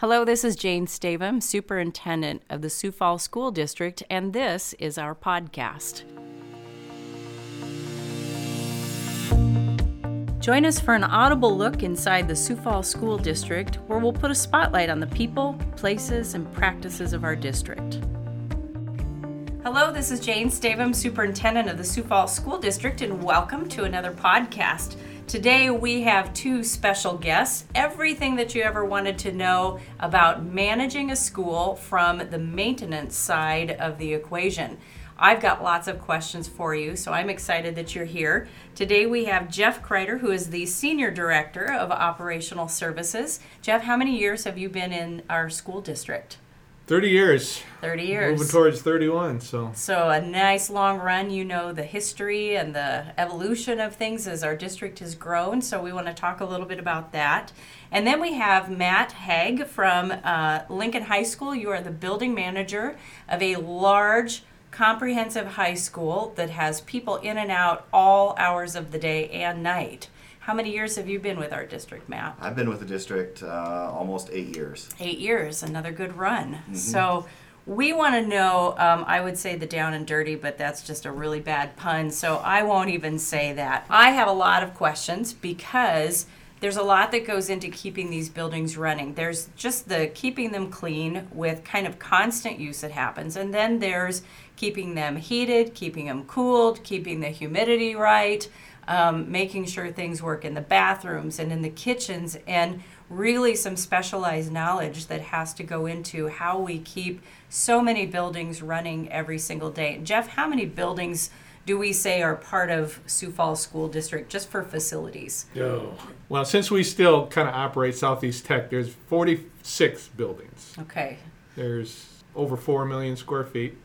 Hello, this is Jane Stavem, Superintendent of the Sioux Falls School District, and this is our podcast. Join us for an audible look inside the Sioux Falls School District, where we'll put a spotlight on the people, places, and practices of our district. Hello, this is Jane Stavem, Superintendent of the Sioux Falls School District, and welcome to another podcast. Today we have two special guests. Everything that you ever wanted to know about managing a school from the maintenance side of the equation. I've got lots of questions for you, so I'm excited that you're here. Today we have Jeff Kreiter, who is the Senior Director of Operational Services. Jeff, how many years have you been in our school district? 30 years. 30 years. Moving towards 31, so. So, a nice long run. You know the history and the evolution of things as our district has grown. So, we want to talk a little bit about that. And then we have Matt Haag from uh, Lincoln High School. You are the building manager of a large, comprehensive high school that has people in and out all hours of the day and night. How many years have you been with our district, Matt? I've been with the district uh, almost eight years. Eight years, another good run. Mm-hmm. So we want to know, um, I would say the down and dirty, but that's just a really bad pun, so I won't even say that. I have a lot of questions because there's a lot that goes into keeping these buildings running. There's just the keeping them clean with kind of constant use that happens, and then there's keeping them heated, keeping them cooled, keeping the humidity right um, making sure things work in the bathrooms and in the kitchens, and really some specialized knowledge that has to go into how we keep so many buildings running every single day. Jeff, how many buildings? do we say are part of Sioux Falls School District just for facilities? Oh. Well, since we still kind of operate Southeast Tech, there's 46 buildings. Okay. There's over 4 million square feet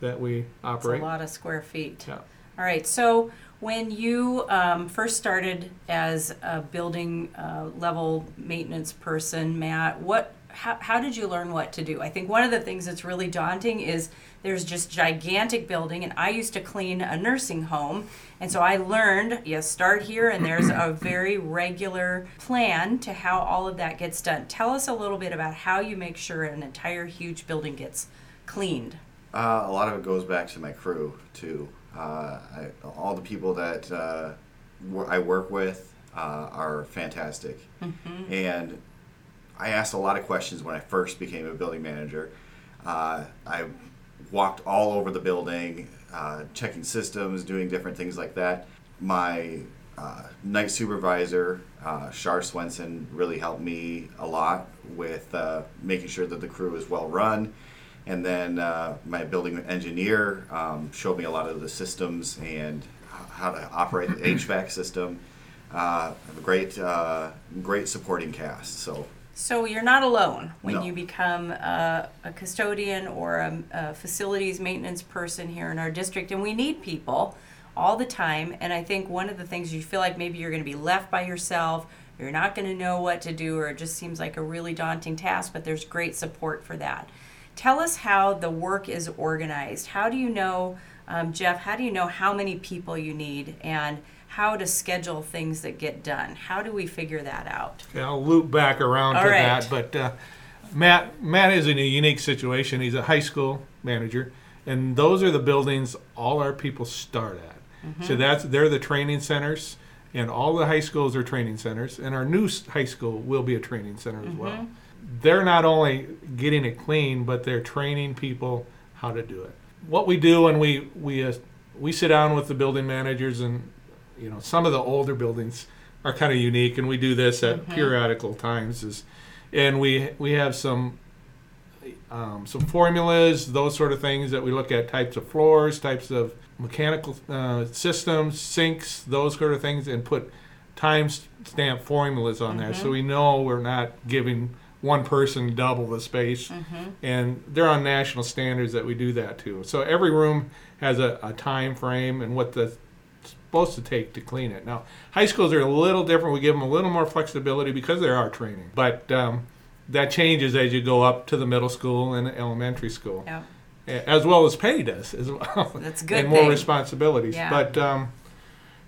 that we operate. That's a lot of square feet. Yeah. All right. So when you um, first started as a building uh, level maintenance person, Matt, what how, how did you learn what to do? I think one of the things that's really daunting is there's just gigantic building, and I used to clean a nursing home, and so I learned you start here, and there's a very regular plan to how all of that gets done. Tell us a little bit about how you make sure an entire huge building gets cleaned. Uh, a lot of it goes back to my crew too. Uh, I, all the people that uh, I work with uh, are fantastic. Mm-hmm. And I asked a lot of questions when I first became a building manager. Uh, I walked all over the building, uh, checking systems, doing different things like that. My uh, night supervisor, uh, Shar Swenson, really helped me a lot with uh, making sure that the crew is well run and then uh, my building engineer um, showed me a lot of the systems and how to operate the HVAC system. Uh, a great, uh, great supporting cast. So. So you're not alone when no. you become a, a custodian or a, a, facilities maintenance person here in our district, and we need people all the time. And I think one of the things you feel like maybe you're going to be left by yourself, you're not going to know what to do, or it just seems like a really daunting task. But there's great support for that. Tell us how the work is organized. How do you know, um, Jeff, how do you know how many people you need and how to schedule things that get done? How do we figure that out? Okay, I'll loop back around All to right. that. But uh, Matt, Matt is in a unique situation. He's a high school manager, and those are the buildings all our people start at. Mm-hmm. So that's they're the training centers, and all the high schools are training centers, and our new high school will be a training center as mm-hmm. well they're not only getting it clean, but they're training people how to do it. What we do when we we uh, we sit down with the building managers, and you know some of the older buildings are kind of unique, and we do this at mm-hmm. periodical times. Is and we we have some um, some formulas, those sort of things that we look at types of floors, types of mechanical uh, systems, sinks, those sort of things, and put time stamp formulas on mm-hmm. there so we know we're not giving one person double the space. Mm-hmm. And they're on national standards that we do that too. So every room has a, a time frame and what the supposed to take to clean it. Now, high schools are a little different. We give them a little more flexibility because there are training. But um, that changes as you go up to the middle school and elementary school. Yeah. As well as pay does as well. That's good. and more thing. responsibilities. Yeah. But um,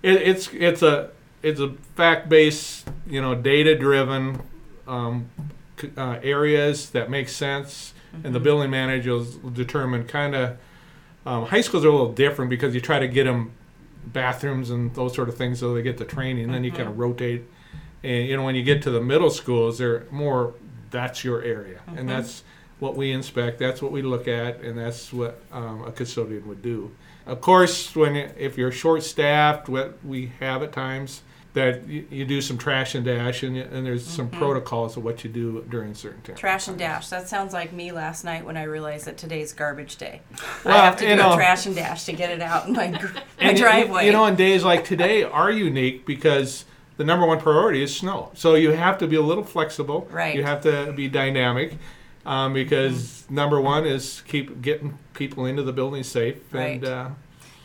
it, it's it's a it's a fact based, you know, data driven um, uh, areas that make sense, and the building manager will determine kind of. Um, high schools are a little different because you try to get them bathrooms and those sort of things so they get the training. And then you kind of rotate. And you know when you get to the middle schools, they're more that's your area, and that's what we inspect. That's what we look at, and that's what um, a custodian would do. Of course, when if you're short staffed, what we have at times that you, you do some trash and dash, and, and there's some protocols of what you do during certain times. Trash and dash. That sounds like me last night when I realized that today's garbage day. I have to do know- a trash and dash to get it out in my, my And you- driveway. You know, on days like today are unique because the number one priority is snow. So you have to be a little flexible. Right. You have to be dynamic um, because number one is keep getting people into the building safe. And Right. uh,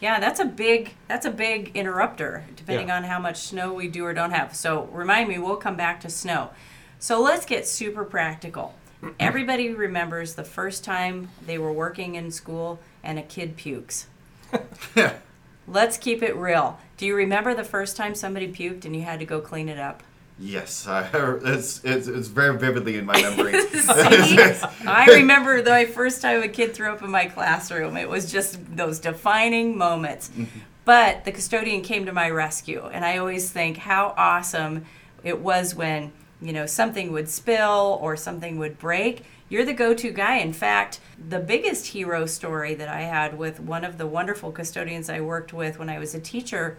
Yeah, that's a big that's a big interrupter depending Yeah. on how much snow we do or don't have. So remind me, we'll come back to snow. So let's get super practical. Everybody remembers the first time they were working in school and a kid pukes. Let's keep it real. Do you remember the first time somebody puked and you had to go clean it up? Yes, I, it's, it's it's very vividly in my memory. I remember the first time a kid threw up in my classroom. It was just those defining moments. Mm-hmm. But the custodian came to my rescue, and I always think how awesome it was when you know something would spill or something would break. You're the go-to guy. In fact, the biggest hero story that I had with one of the wonderful custodians I worked with when I was a teacher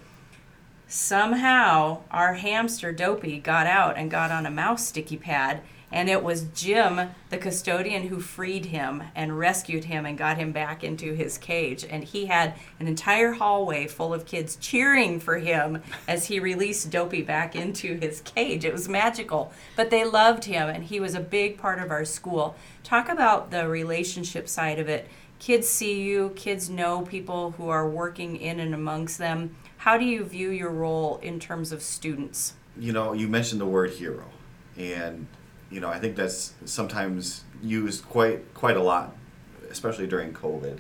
somehow our hamster Dopey got out and got on a mouse sticky pad. And it was Jim, the custodian, who freed him and rescued him and got him back into his cage. And he had an entire hallway full of kids cheering for him as he released Dopey back into his cage. It was magical. But they loved him, and he was a big part of our school. Talk about the relationship side of it. Kids see you, kids know people who are working in and amongst them. How do you view your role in terms of students? you know, you mentioned the word hero, and you know, I think that's sometimes used quite quite a lot, especially during COVID.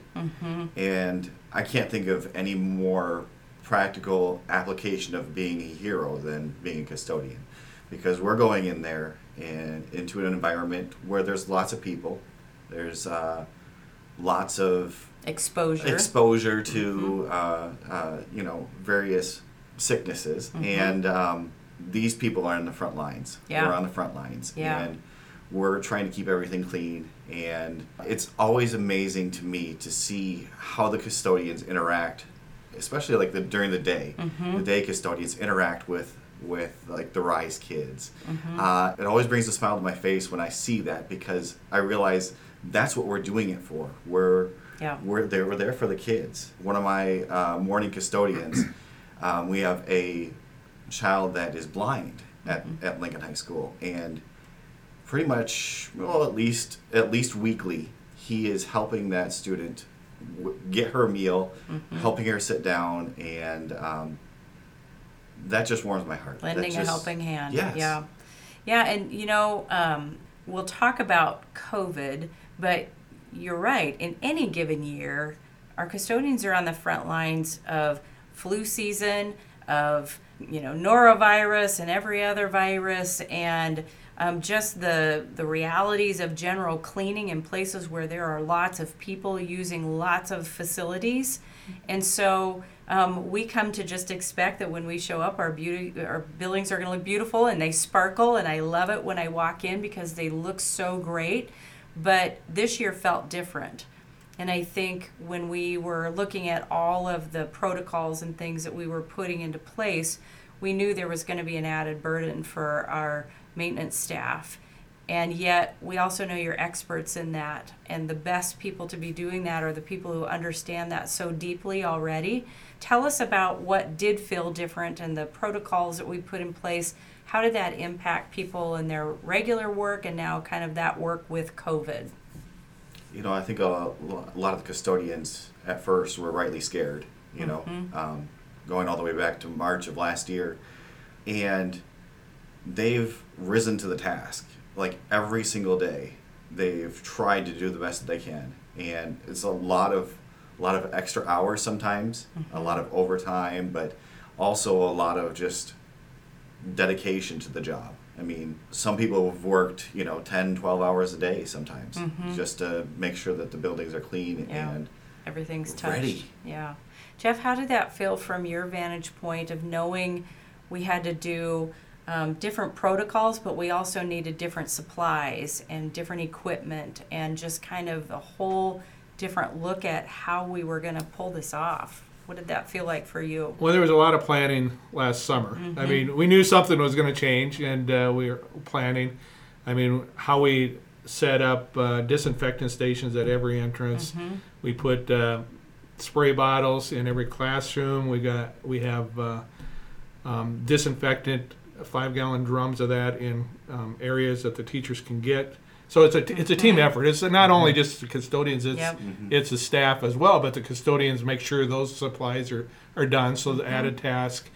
And I can't think of any more practical application of being a hero than being a custodian, because we're going in there and into an environment where there's lots of people, there's uh, lots of Exposure. exposure to uh, uh, you know various sicknesses. And um, these people are in the front lines. Yeah. we're on the front lines. Yeah. and we're trying to keep everything clean. And it's always amazing to me to see how the custodians interact especially like the during the day. The day custodians interact with with like the rise kids. Uh, it always brings a smile to my face when i see that because i realize that's what we're doing it for. We're Yeah. we're there. We're there for the kids. One of my uh, morning custodians, um, we have a child that is blind at, at Lincoln High School, and pretty much, well, at least at least weekly, he is helping that student w- get her meal, helping her sit down, and um, that just warms my heart. Lending a just- helping hand. Yes. Yeah. Yeah, and you know, um, we'll talk about COVID, but you're right. In any given year, our custodians are on the front lines of flu season, of you know norovirus and every other virus, and um, just the the realities of general cleaning in places where there are lots of people using lots of facilities, and so um, we come to just expect that when we show up, our beauty, our buildings are going to look beautiful and they sparkle, and I love it when I walk in because they look so great. But this year felt different. And I think when we were looking at all of the protocols and things that we were putting into place, we knew there was going to be an added burden for our maintenance staff. And yet, we also know you're experts in that. And the best people to be doing that are the people who understand that so deeply already. Tell us about what did feel different and the protocols that we put in place. How did that impact people in their regular work and now kind of that work with COVID? you know, I think a, a lot of the custodians at first were rightly scared, you know, um, going all the way back to March of last year. And they've risen to the task. Like every single day, they've tried to do the best that they can. And it's a lot of, a lot of extra hours sometimes, a lot of overtime, but also a lot of just dedication to the job. I mean, some people have worked, you know, 10, 12 hours a day sometimes Mhm. just to make sure that the buildings are clean Yeah. and Everything's touched. Ready. Yeah. Jeff, how did that feel from your vantage point of knowing we had to do um, different protocols, but we also needed different supplies and different equipment and just kind of a whole different look at how we were going to pull this off? What did that feel like for you? Well, there was a lot of planning last summer. I Mhm. mean, we knew something was going to change, and uh, we were planning. I mean, how we set up uh, disinfectant stations at every entrance. Mm-hmm. We put uh, spray bottles in every classroom. We got we have uh, um, disinfectant five gallon drums of that in um, areas that the teachers can get. So it's a it's a team effort. It's not only just the custodians. It's Yep. Mhm. it's the staff as well, but the custodians make sure those supplies are, are done. So the added task,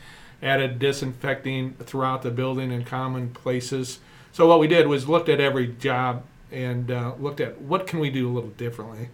added disinfecting throughout the building and common places. So what we did was looked at every job and uh, looked at what can we do a little differently,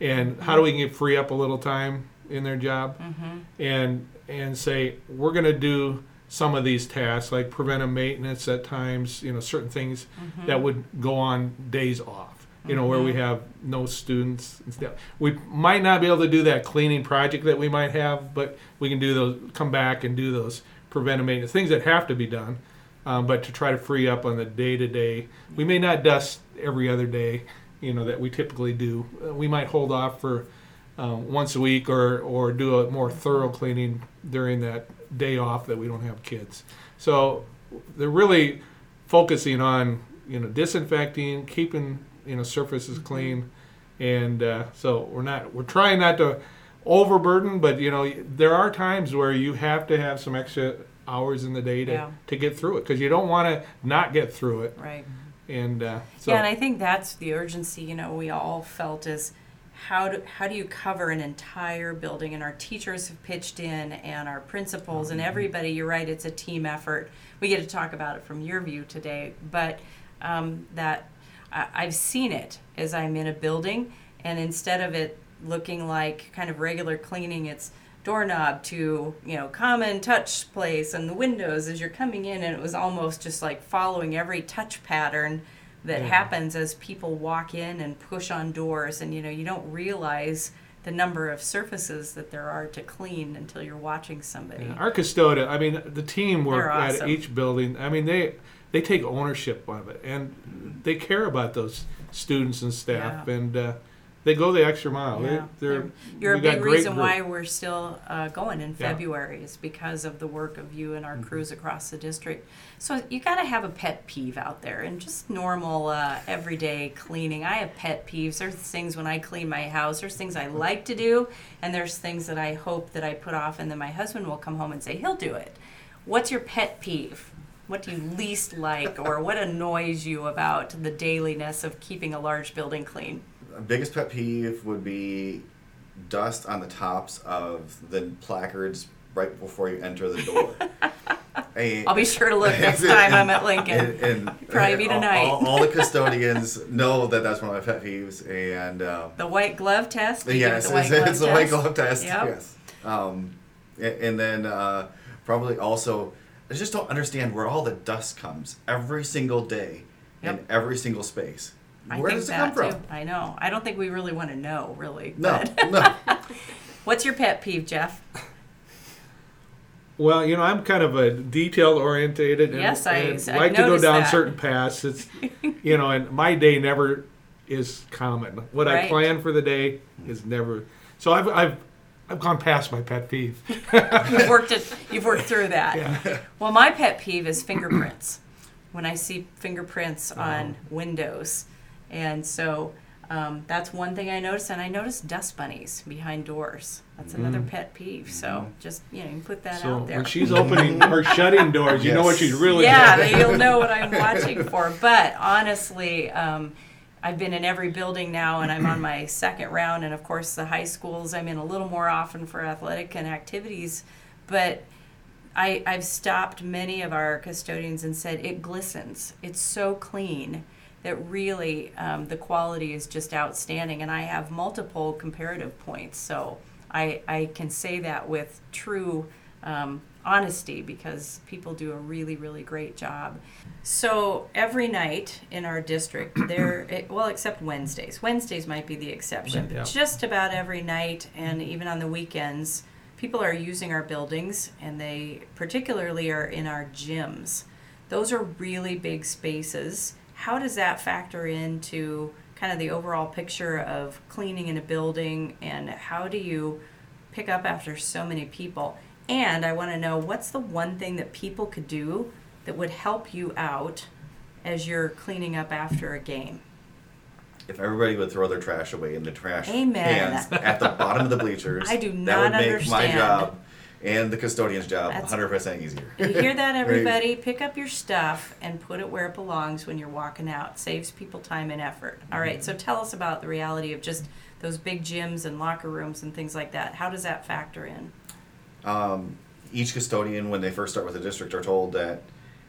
and how do we get free up a little time in their job, Mm-hmm. and and say we're going to do some of these tasks like preventive maintenance at times, you know, certain things Mm-hmm. that would go on days off. You know, where we Mhm. have no students and stuff. We might not be able to do that cleaning project that we might have, but we can do those. Come back and do those preventive maintenance things that have to be done. Um, but to try to free up on the day to day, we may not dust every other day. You know that we typically do. Uh, we might hold off for um, once a week or or do a more thorough cleaning during that day off that we don't have kids. So they're really focusing on you know disinfecting, keeping you know surfaces clean, and uh, so we're not we're trying not to overburden, but you know there are times where you have to have some extra hours in the day to, Yeah. to get through it because you don't want to not get through it, Right. and uh, so yeah, and I think that's the urgency. You know, we all felt is how do how do you cover an entire building? And our teachers have pitched in, and our principals, and everybody. You're right; it's a team effort. We get to talk about it from your view today, but um, that I, I've seen it as I'm in a building, and instead of it looking like kind of regular cleaning, it's doorknob to you know common touch place and the windows as you're coming in and it was almost just like following every touch pattern that Yeah. happens as people walk in and push on doors and you know you don't realize the number of surfaces that there are to clean until you're watching somebody Yeah, our custodian, I mean, the team work They're at each building. I mean, they they take ownership of it, and they care about those students and staff, Yeah. and uh, they go the extra mile. Yeah. They, they're You're a big reason why we're still uh, going in Yeah. February is because of the work of you and our Mm-hmm. crews across the district. So you got to have a pet peeve out there and just normal uh, everyday cleaning. I have pet peeves. There's things when I clean my house. There's things I like to do, and there's things that I hope that I put off, and then my husband will come home and say he'll do it. What's your pet peeve? What do you least like, or what annoys you about the dailiness of keeping a large building clean? Biggest pet peeve would be dust on the tops of the placards right before you enter the door. I- I'll be sure to look next time I'm at Lincoln. and, and Probably be tonight. All, all the custodians know that that's one of my pet peeves, and um, The white glove test? You give it yes, the it's, glove it's the white glove test. Yep. Yes, um, a- and then uh, probably also, I just don't understand where all the dust comes every single day in every single space. I Where think does it that come too. from? I know. I don't think we really want to know, really. No, but- no. What's your pet peeve, Jeff? Well, you know, I'm kind of a detail orientated and, Yes, I- and I like to go down that. certain paths. It's you know, and my day never is common. What I plan for the day is never. So I've I've I've gone past my pet peeve. You've worked it. You've worked through that. Yeah. Well, my pet peeve is fingerprints. When I see fingerprints Oh. on windows, and so um, that's one thing I noticed. And I noticed dust bunnies behind doors. That's another pet peeve. So just you know, you can put that Mm-hmm. So out there. when she's opening or shutting doors, you know what she's really yeah, doing. then you'll know what I'm watching for. But honestly, um, I've been in every building now, and I'm on my second round. And of course, the high schools I'm in a little more often for athletic and activities. But I, I've stopped many of our custodians and said it glistens. It's so clean that really um, the quality is just outstanding. And I have multiple comparative points, so I, I can say that with true um, honesty because people do a really really great job. So every night in our district, there it, well except Wednesdays. Wednesdays might be the exception, Yeah. but just about every night and even on the weekends, people are using our buildings and they particularly are in our gyms. Those are really big spaces. How does that factor into kind of the overall picture of cleaning in a building and how do you pick up after so many people? And I want to know what's the one thing that people could do that would help you out as you're cleaning up after a game? If everybody would throw their trash away in the trash Amen. cans at the bottom of the bleachers, I do that not would make my understand. job and the custodian's job That's- 100% easier. You hear that, everybody? Pick up your stuff and put it where it belongs when you're walking out. Saves people time and effort. All right, so tell us about the reality of just those big gyms and locker rooms and things like that. How does that factor in? um, each custodian when they first start with the district are told that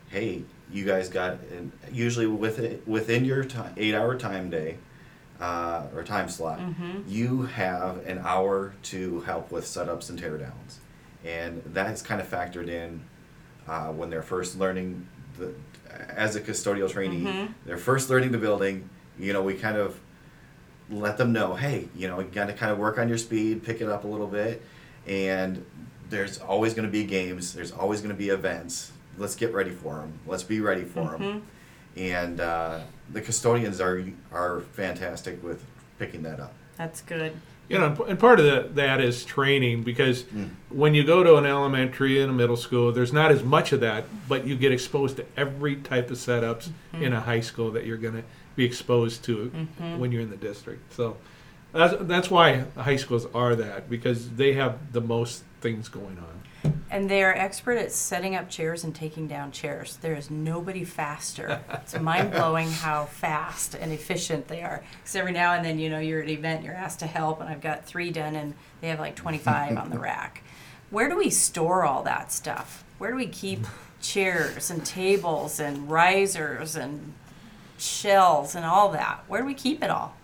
hey you guys got and usually with it, within your time, eight hour time day uh, or time slot you have an hour to help with setups and teardowns and that is kind of factored in uh, when they're first learning the as a custodial trainee they're first learning the building you know we kind of let them know, hey, you know, you got to kind of work on your speed, pick it up a little bit, and there's always going to be games. There's always going to be events. Let's get ready for them. Let's be ready for them. And uh, the custodians are are fantastic with picking that up. That's good. You know, and part of the, that is training because hmm. when you go to an elementary and a middle school, there's not as much of that, but you get exposed to every type of setups mm-hmm. in a high school that you're going to be exposed to mm-hmm. when you're in the district. So that's, that's why high schools are that because they have the most things going on. And they are expert at setting up chairs and taking down chairs. There is nobody faster. It's mind blowing how fast and efficient they are. Because every now and then, you know, you're at an event, you're asked to help, and I've got three done, and they have like 25 on the rack. Where do we store all that stuff? Where do we keep chairs and tables and risers and shells and all that? Where do we keep it all?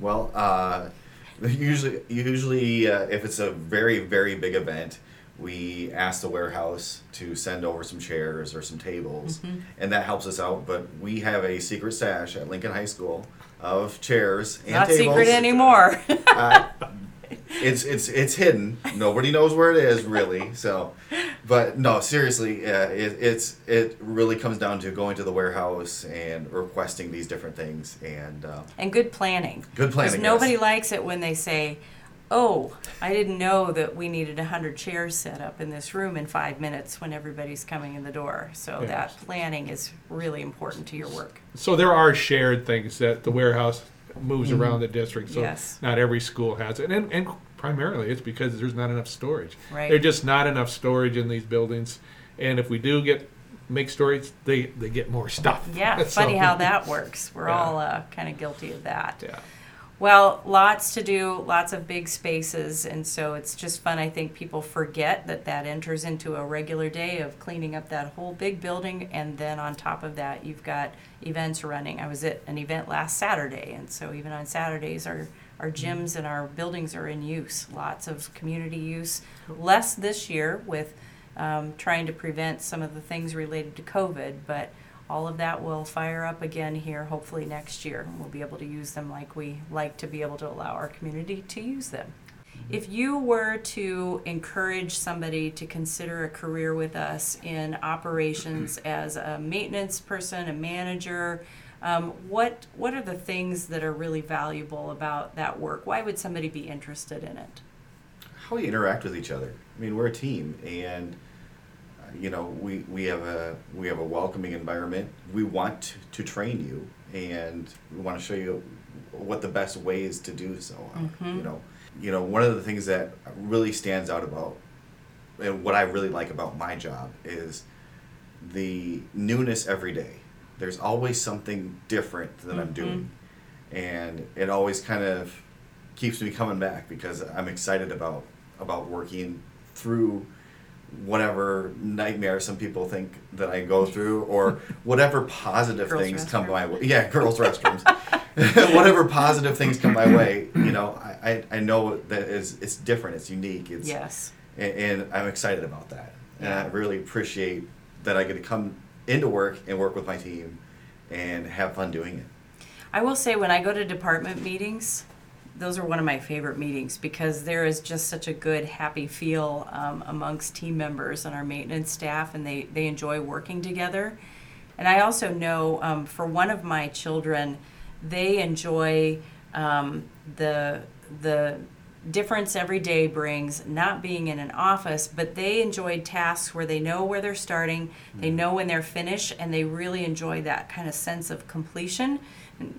Well, uh, usually, usually uh, if it's a very, very big event, we ask the warehouse to send over some chairs or some tables, Mm-hmm. and that helps us out. But we have a secret stash at Lincoln High School of chairs and Not tables. secret anymore. Uh, it's it's it's hidden. Nobody knows where it is really. So, but no, seriously, uh, it, it's it really comes down to going to the warehouse and requesting these different things and. Uh, and good planning. Good planning, Because nobody yes. likes it when they say, "Oh, I didn't know that we needed hundred chairs set up in this room in five minutes when everybody's coming in the door." So Yes. that planning is really important to your work. So there are shared things that the warehouse moves around the district. So Yes. not every school has it, and, and primarily it's because there's not enough storage. Right. There's just not enough storage in these buildings, and if we do get make storage, they they get more stuff. Yeah, So- funny how that works. We're Yeah. all uh, kind of guilty of that. Yeah. Well, lots to do, lots of big spaces, and so it's just fun. I think people forget that that enters into a regular day of cleaning up that whole big building, and then on top of that, you've got events running. I was at an event last Saturday, and so even on Saturdays, our our gyms and our buildings are in use. Lots of community use. Less this year with um, trying to prevent some of the things related to COVID, but all of that will fire up again here hopefully next year. We'll be able to use them like we like to be able to allow our community to use them. If you were to encourage somebody to consider a career with us in operations as a maintenance person, a manager, um, what what are the things that are really valuable about that work? Why would somebody be interested in it? how we interact with each other. I mean, we're a team, and you know, we, we have a we have a welcoming environment. We want to, train you, and we want to show you what the best ways to do so. are. You know, you know, one of the things that really stands out about, and what I really like about my job is the newness every day. There's always something different that I'm mm-hmm. doing, and it always kind of keeps me coming back because I'm excited about about working through whatever nightmare some people think that I go through or whatever positive things come my way. Yeah, girls' restrooms. whatever positive things come my way, you know, I, I, I know that it's, it's different, it's unique, it's Yes. and, and I'm excited about that. And I really appreciate that I get to come into work and work with my team and have fun doing it. I will say when I go to department meetings, those are one of my favorite meetings because there is just such a good, happy feel um, amongst team members and our maintenance staff, and they, they enjoy working together. And I also know um, for one of my children, they enjoy um, the the difference every day brings not being in an office, but they enjoyed tasks where they know where they're starting, they know when they're finished, and they really enjoy that kind of sense of completion.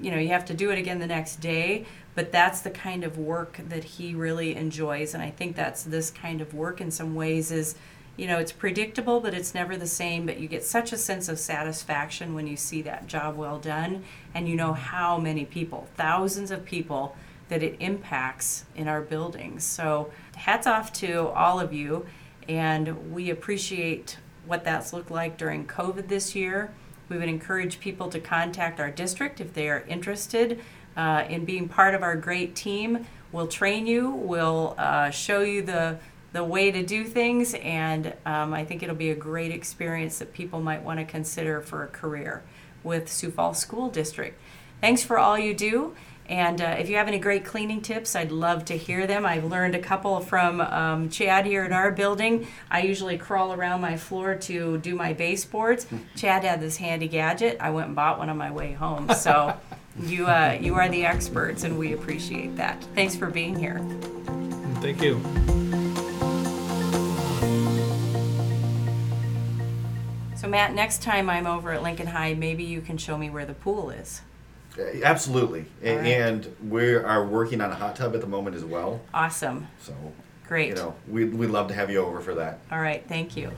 You know, you have to do it again the next day, but that's the kind of work that he really enjoys, and I think that's this kind of work in some ways is. You know, it's predictable, but it's never the same. But you get such a sense of satisfaction when you see that job well done, and you know how many people, thousands of people, that it impacts in our buildings. So, hats off to all of you, and we appreciate what that's looked like during COVID this year. We would encourage people to contact our district if they are interested uh, in being part of our great team. We'll train you, we'll uh, show you the the way to do things, and um, I think it'll be a great experience that people might want to consider for a career with Sioux Falls School District. Thanks for all you do. And uh, if you have any great cleaning tips, I'd love to hear them. I've learned a couple from um, Chad here at our building. I usually crawl around my floor to do my baseboards. Chad had this handy gadget. I went and bought one on my way home. So you, uh, you are the experts, and we appreciate that. Thanks for being here. Thank you. So, Matt, next time I'm over at Lincoln High, maybe you can show me where the pool is. Uh, Absolutely. A- All right. And we are working on a hot tub at the moment as well. Awesome. So, Great. you know, we'd, we'd love to have you over for that. All right. Thank you.